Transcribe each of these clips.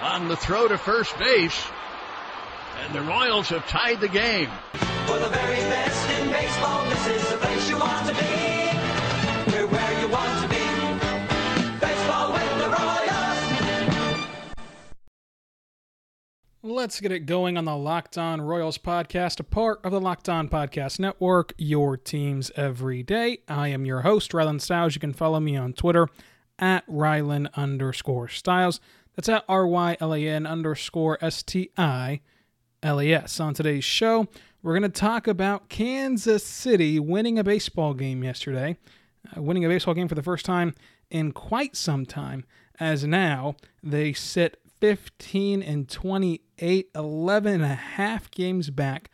on the throw to first base. And the Royals have tied the game. For the very best in baseball, this is the place you want to be. We're where you want to be. Baseball with the Royals. Let's get it going on the Locked On Royals podcast, a part of the Locked On Podcast Network, your teams every day. I am your host, Rylan Stiles. You can follow me on Twitter at Rylan underscore Stiles. That's at R Y L A N underscore S T I L E S. On today's show, we're going to talk about Kansas City winning a baseball game yesterday, uh, winning a baseball game for the first time in quite some time, as now they sit 15 and 28, 11 and a half games back.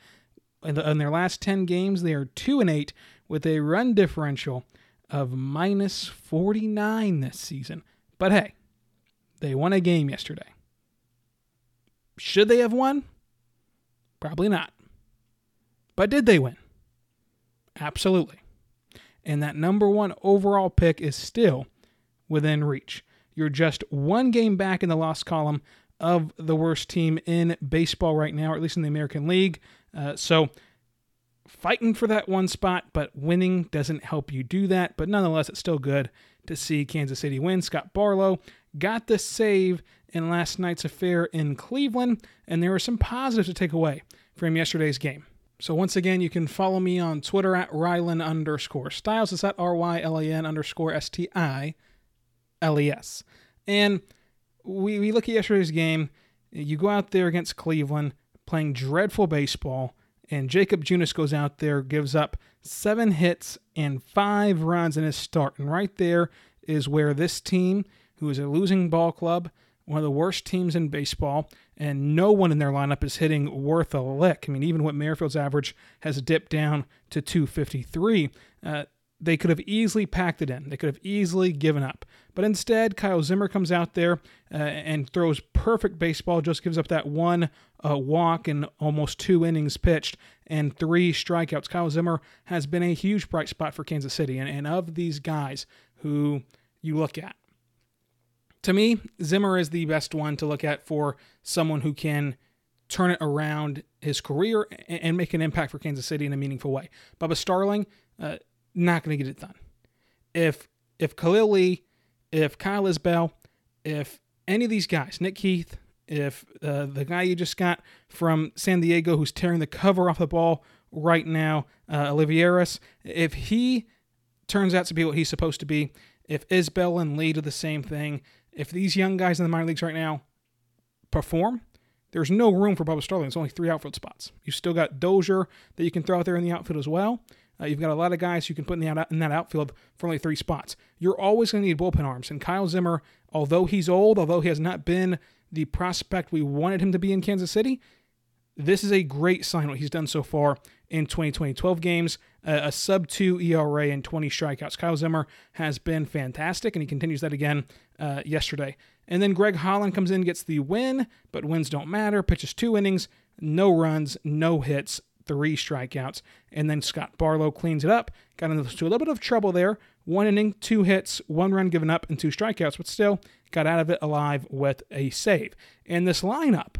In, the, in their last 10 games, they are 2 and 8 with a run differential of minus 49 this season. But hey, they won a game yesterday. Should they have won? Probably not. But did they win? Absolutely. And that number one overall pick is still within reach. You're just one game back in the loss column of the worst team in baseball right now, or at least in the American League. Uh, so, fighting for that one spot, but winning doesn't help you do that. But nonetheless, it's still good to see Kansas City win. Scott Barlow got the save in last night's affair in Cleveland, and there were some positives to take away from yesterday's game. So once again, you can follow me on Twitter at Rylan underscore Stiles. It's at R Y L A N underscore S T I L E S. And we, we look at yesterday's game. You go out there against Cleveland playing dreadful baseball, and Jakob Junis goes out there, gives up seven hits and five runs in his start. And right there is where this team, who is a losing ball club, one of the worst teams in baseball, and no one in their lineup is hitting worth a lick. I mean, even what Merrifield's average has dipped down to 253. Uh, they could have easily packed it in. They could have easily given up. But instead, Kyle Zimmer comes out there uh, and throws perfect baseball, just gives up that one uh, walk and almost two innings pitched and three strikeouts. Kyle Zimmer has been a huge bright spot for Kansas City. And, and of these guys who you look at, to me, Zimmer is the best one to look at for someone who can turn it around his career and make an impact for Kansas City in a meaningful way. Bubba Starling, uh, not going to get it done. If if Khalil Lee, if Kyle Isbel, if any of these guys, Nick Heath, if uh, the guy you just got from San Diego who's tearing the cover off the ball right now, uh, Olivares, if he turns out to be what he's supposed to be, if Isbel and Lee do the same thing, if these young guys in the minor leagues right now perform, there's no room for Bubba Starling. It's only three outfield spots. You've still got Dozier that you can throw out there in the outfield as well. Uh, you've got a lot of guys you can put in, the out, in that outfield for only three spots. You're always going to need bullpen arms. And Kyle Zimmer, although he's old, although he has not been the prospect we wanted him to be in Kansas City, this is a great sign what he's done so far in 2020. 12 games, uh, a sub 2 ERA, and 20 strikeouts. Kyle Zimmer has been fantastic, and he continues that again uh, yesterday. And then Greg Holland comes in, gets the win, but wins don't matter. Pitches two innings, no runs, no hits, three strikeouts. And then Scott Barlow cleans it up. Got into a little bit of trouble there. One inning, two hits, one run given up, and two strikeouts, but still got out of it alive with a save. And this lineup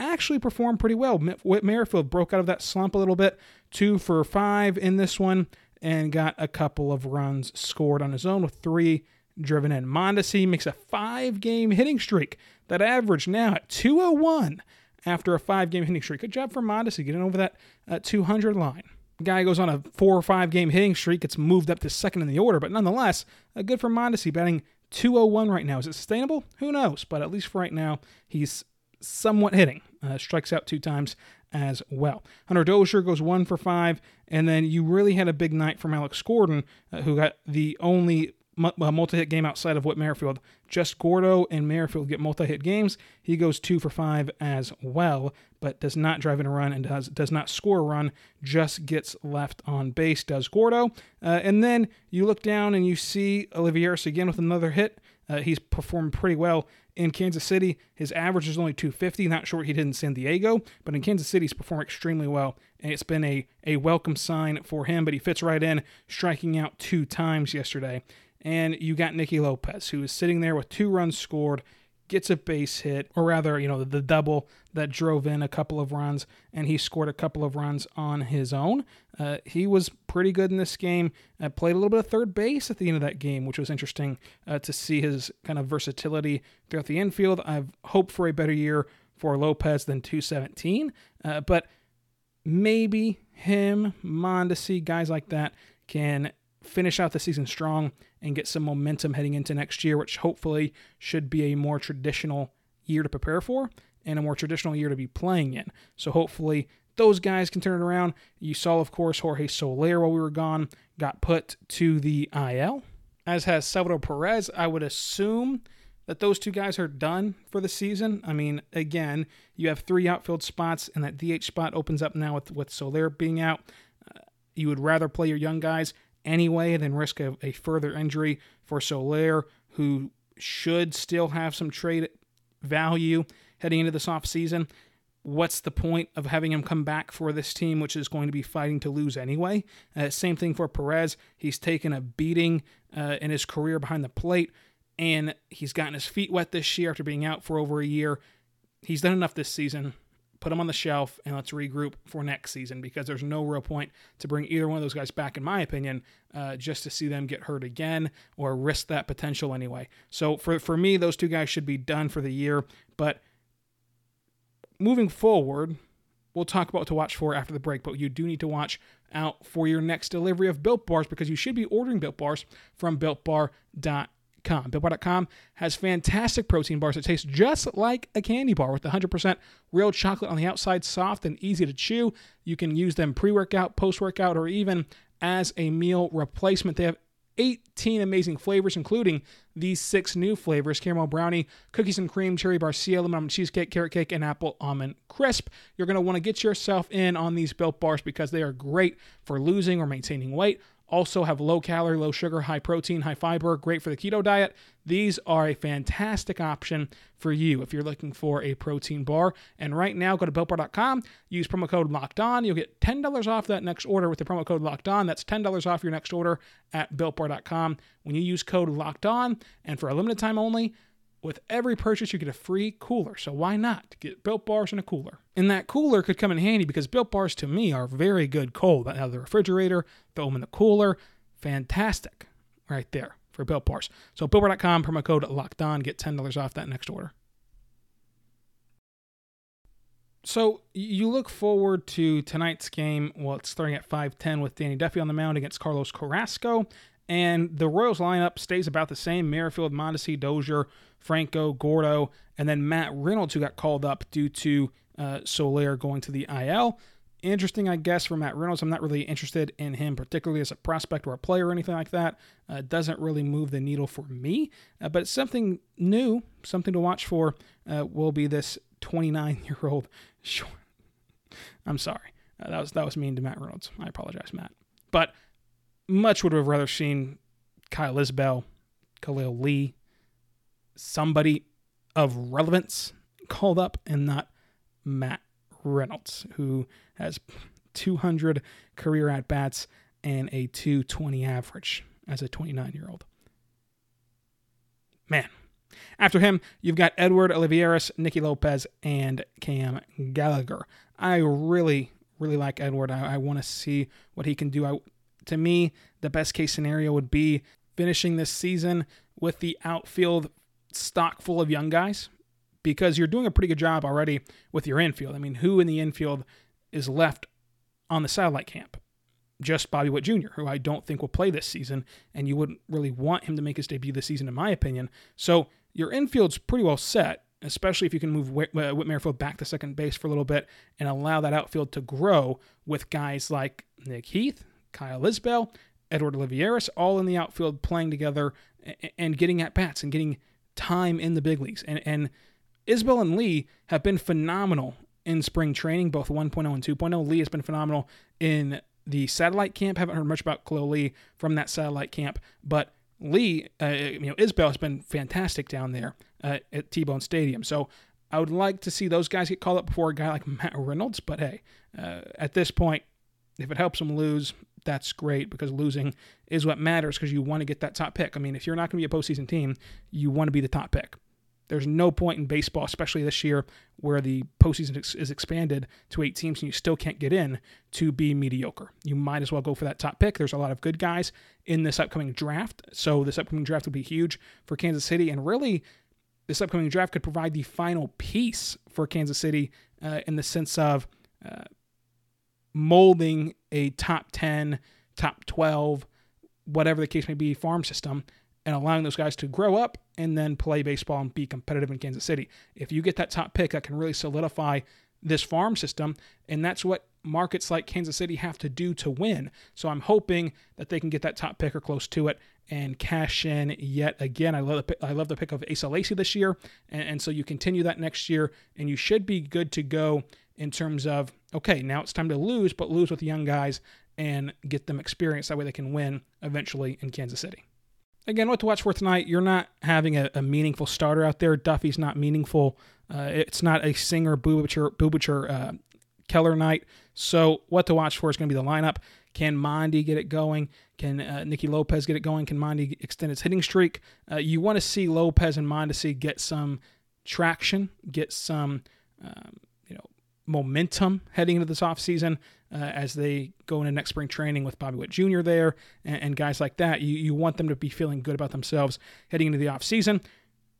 actually performed pretty well. Whit Merrifield broke out of that slump a little bit, two for five in this one, and got a couple of runs scored on his own with three driven in. Mondesi makes a five game hitting streak that averaged now at 201 after a five game hitting streak. Good job for Mondesi getting over that uh, 200 line. Guy goes on a four or five game hitting streak, gets moved up to second in the order, but nonetheless, uh, good for Mondesi batting 201 right now. Is it sustainable? Who knows? But at least for right now, he's somewhat hitting. Uh, strikes out two times as well. Hunter Dozier goes one for five, and then you really had a big night from Alex Gordon, uh, who got the only a multi-hit game outside of what Merrifield. Just Gordo and Merrifield get multi-hit games. He goes two for five as well, but does not drive in a run and does does not score a run. Just gets left on base. Does Gordo, uh, and then you look down and you see Olivares again with another hit. Uh, he's performed pretty well in Kansas City. His average is only 250. Not sure he did in San Diego, but in Kansas City, he's performed extremely well, and it's been a, a welcome sign for him. But he fits right in, striking out two times yesterday. And you got Nicky Lopez, who is sitting there with two runs scored, gets a base hit, or rather, you know, the double that drove in a couple of runs, and he scored a couple of runs on his own. Uh, he was pretty good in this game. Uh, played a little bit of third base at the end of that game, which was interesting uh, to see his kind of versatility throughout the infield. I've hoped for a better year for Lopez than 217, uh, but maybe him, Mondesi, guys like that can finish out the season strong and get some momentum heading into next year, which hopefully should be a more traditional year to prepare for and a more traditional year to be playing in. So hopefully those guys can turn it around. You saw, of course, Jorge Soler while we were gone got put to the IL, as has Salvador Perez. I would assume that those two guys are done for the season. I mean, again, you have three outfield spots, and that DH spot opens up now with, with Soler being out. Uh, you would rather play your young guys anyway than risk a, a further injury for Soler, who should still have some trade value heading into this offseason. What's the point of having him come back for this team, which is going to be fighting to lose anyway? Uh, same thing for Perez. He's taken a beating uh, in his career behind the plate, and he's gotten his feet wet this year after being out for over a year. He's done enough this season put them on the shelf, and let's regroup for next season because there's no real point to bring either one of those guys back, in my opinion, uh, just to see them get hurt again or risk that potential anyway. So for, for me, those two guys should be done for the year. But moving forward, we'll talk about what to watch for after the break, but you do need to watch out for your next delivery of Built Bars because you should be ordering Built Bars from BuiltBar.com. BuiltBar.com has fantastic protein bars that taste just like a candy bar with 100% real chocolate on the outside, soft and easy to chew. You can use them pre workout, post workout, or even as a meal replacement. They have 18 amazing flavors, including these six new flavors caramel brownie, cookies and cream, cherry barcia, lemon cheesecake, carrot cake, and apple almond crisp. You're going to want to get yourself in on these built bars because they are great for losing or maintaining weight also have low calorie, low sugar, high protein, high fiber, great for the keto diet. These are a fantastic option for you if you're looking for a protein bar. And right now, go to builtbar.com, use promo code locked on. You'll get $10 off that next order with the promo code locked on. That's $10 off your next order at builtbar.com when you use code locked on. And for a limited time only, with every purchase, you get a free cooler. So why not get built bars and a cooler? And that cooler could come in handy because built bars to me are very good cold. Of the refrigerator, throw them in the cooler. Fantastic right there for built bars. So builtbar.com, promo code locked on, get $10 off that next order. So you look forward to tonight's game. Well, it's starting at 5:10 with Danny Duffy on the mound against Carlos Carrasco, and the Royals lineup stays about the same Merrifield, Mondesi, Dozier, Franco, Gordo, and then Matt Reynolds, who got called up due to uh, Soler going to the IL. Interesting, I guess, for Matt Reynolds. I'm not really interested in him, particularly as a prospect or a player or anything like that. Uh, doesn't really move the needle for me, uh, but something new, something to watch for uh, will be this 29 year old. I'm sorry. Uh, that was that was mean to Matt Reynolds. I apologize, Matt. But much would have rather seen Kyle Isbel, Khalil Lee, somebody of relevance called up and not Matt Reynolds, who has 200 career at bats and a 220 average as a 29 year old. Man. After him, you've got Edward Olivares, Nicky Lopez, and Cam Gallagher. I really, really like Edward. I, I want to see what he can do. I, to me, the best case scenario would be finishing this season with the outfield stock full of young guys because you're doing a pretty good job already with your infield. I mean, who in the infield is left on the satellite camp? Just Bobby Witt Jr., who I don't think will play this season, and you wouldn't really want him to make his debut this season, in my opinion. So your infield's pretty well set, especially if you can move Whit, uh, Whit Merrifield back to second base for a little bit and allow that outfield to grow with guys like Nick Heath, Kyle Isbel, Edward Olivares, all in the outfield playing together and getting at bats and getting time in the big leagues. And, and Isbel and Lee have been phenomenal in spring training, both 1.0 and 2.0. Lee has been phenomenal in the satellite camp. Haven't heard much about Khalil Lee from that satellite camp, but Lee, uh, you know, Isbel has been fantastic down there uh, at T-Bone Stadium. So I would like to see those guys get called up before a guy like Matt Reynolds. But hey, uh, at this point, if it helps them lose, that's great because losing is what matters because you want to get that top pick. I mean, if you're not going to be a postseason team, you want to be the top pick. There's no point in baseball, especially this year, where the postseason is expanded to eight teams and you still can't get in to be mediocre. You might as well go for that top pick. There's a lot of good guys in this upcoming draft. So this upcoming draft will be huge for Kansas City. And really, this upcoming draft could provide the final piece for Kansas City uh, in the sense of uh, molding a top 10, top 12, whatever the case may be, farm system and allowing those guys to grow up and then play baseball and be competitive in Kansas City. If you get that top pick, that can really solidify this farm system, and that's what markets like Kansas City have to do to win. So I'm hoping that they can get that top pick or close to it and cash in yet again. I love the, I love the pick of Asa Lacy this year, and, and so you continue that next year, and you should be good to go in terms of okay, now it's time to lose, but lose with young guys and get them experience. That way they can win eventually in Kansas City again, what to watch for tonight? You're not having a, a meaningful starter out there. Duffy's not meaningful. Uh, it's not a Singer, Bubicher, Bubicher uh, Keller night. So what to watch for is going to be the lineup. Can Monty get it going? Can uh, Nicky Lopez get it going? Can Monty extend his hitting streak? Uh, you want to see Lopez and Mondesi get some traction, get some um, you know momentum heading into this offseason uh, as they go into next spring training with Bobby Witt Jr. there and, and, guys like that. You, you want them to be feeling good about themselves heading into the offseason.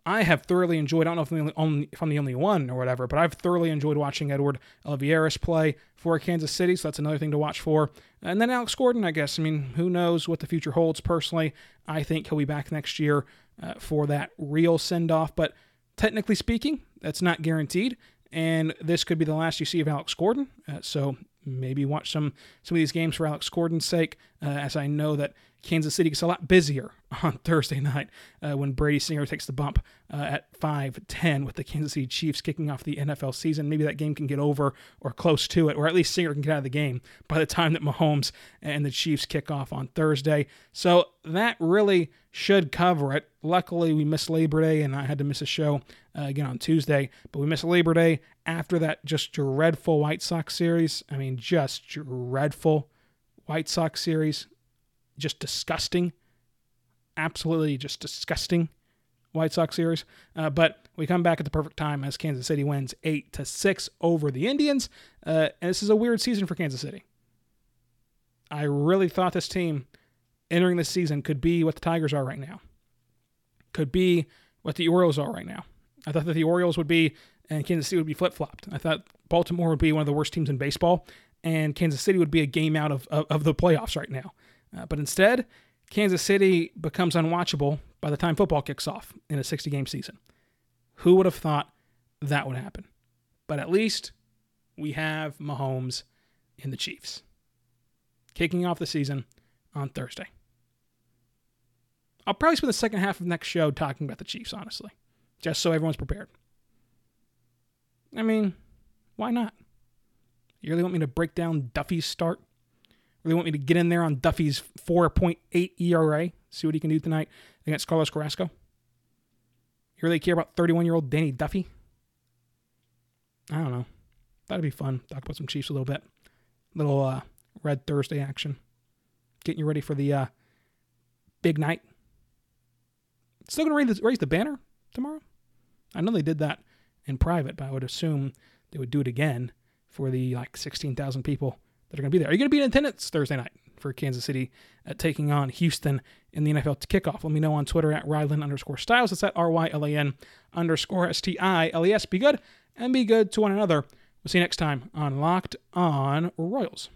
I have thoroughly enjoyed, I don't know if I'm, the only, if I'm the only one or whatever, but I've thoroughly enjoyed watching Edward Olivares play for Kansas City, so that's another thing to watch for. And then Alex Gordon, I guess. I mean, who knows what the future holds personally. I think he'll be back next year uh, for that real send off, but technically speaking, that's not guaranteed. And this could be the last you see of Alex Gordon. Uh, so maybe watch some some of these games for Alex Gordon's sake, uh, as I know that Kansas City gets a lot busier on Thursday night uh, when Brady Singer takes the bump uh, at 5-10 with the Kansas City Chiefs kicking off the NFL season. Maybe that game can get over or close to it, or at least Singer can get out of the game by the time that Mahomes and the Chiefs kick off on Thursday. So that really should cover it. Luckily, we missed Labor Day, and I had to miss a show uh, again on Tuesday, but we missed Labor Day after that just dreadful White Sox series. I mean, just dreadful White Sox series just disgusting. Absolutely just disgusting White Sox series. Uh, but we come back at the perfect time as Kansas City wins 8 to 6 over the Indians. Uh, and this is a weird season for Kansas City. I really thought this team entering this season could be what the Tigers are right now, could be what the Orioles are right now. I thought that the Orioles would be and Kansas City would be flip flopped. I thought Baltimore would be one of the worst teams in baseball, and Kansas City would be a game out of, of, of the playoffs right now. Uh, but instead, Kansas City becomes unwatchable by the time football kicks off in a 60 game season. Who would have thought that would happen? But at least we have Mahomes in the Chiefs. Kicking off the season on Thursday. I'll probably spend the second half of next show talking about the Chiefs, honestly, just so everyone's prepared. I mean, why not? You really want me to break down Duffy's start? Really want me to get in there on Duffy's 4.8 ERA, see what he can do tonight against Carlos Carrasco? You really care about 31 year old Danny Duffy? I don't know. That'd be fun. Talk about some Chiefs a little bit. Little uh, Red Thursday action. Getting you ready for the uh, big night. Still going to raise, the banner tomorrow? I know they did that in private, but I would assume they would do it again for the like 16,000 people that are going to be there. Are you going to be in attendance Thursday night for Kansas City uh, taking on Houston in the NFL to kickoff? Let me know on Twitter at Rylan underscore Stiles. It's at R Y L A N underscore S T I L E S. Be good and be good to one another. We'll see you next time on Locked on Royals.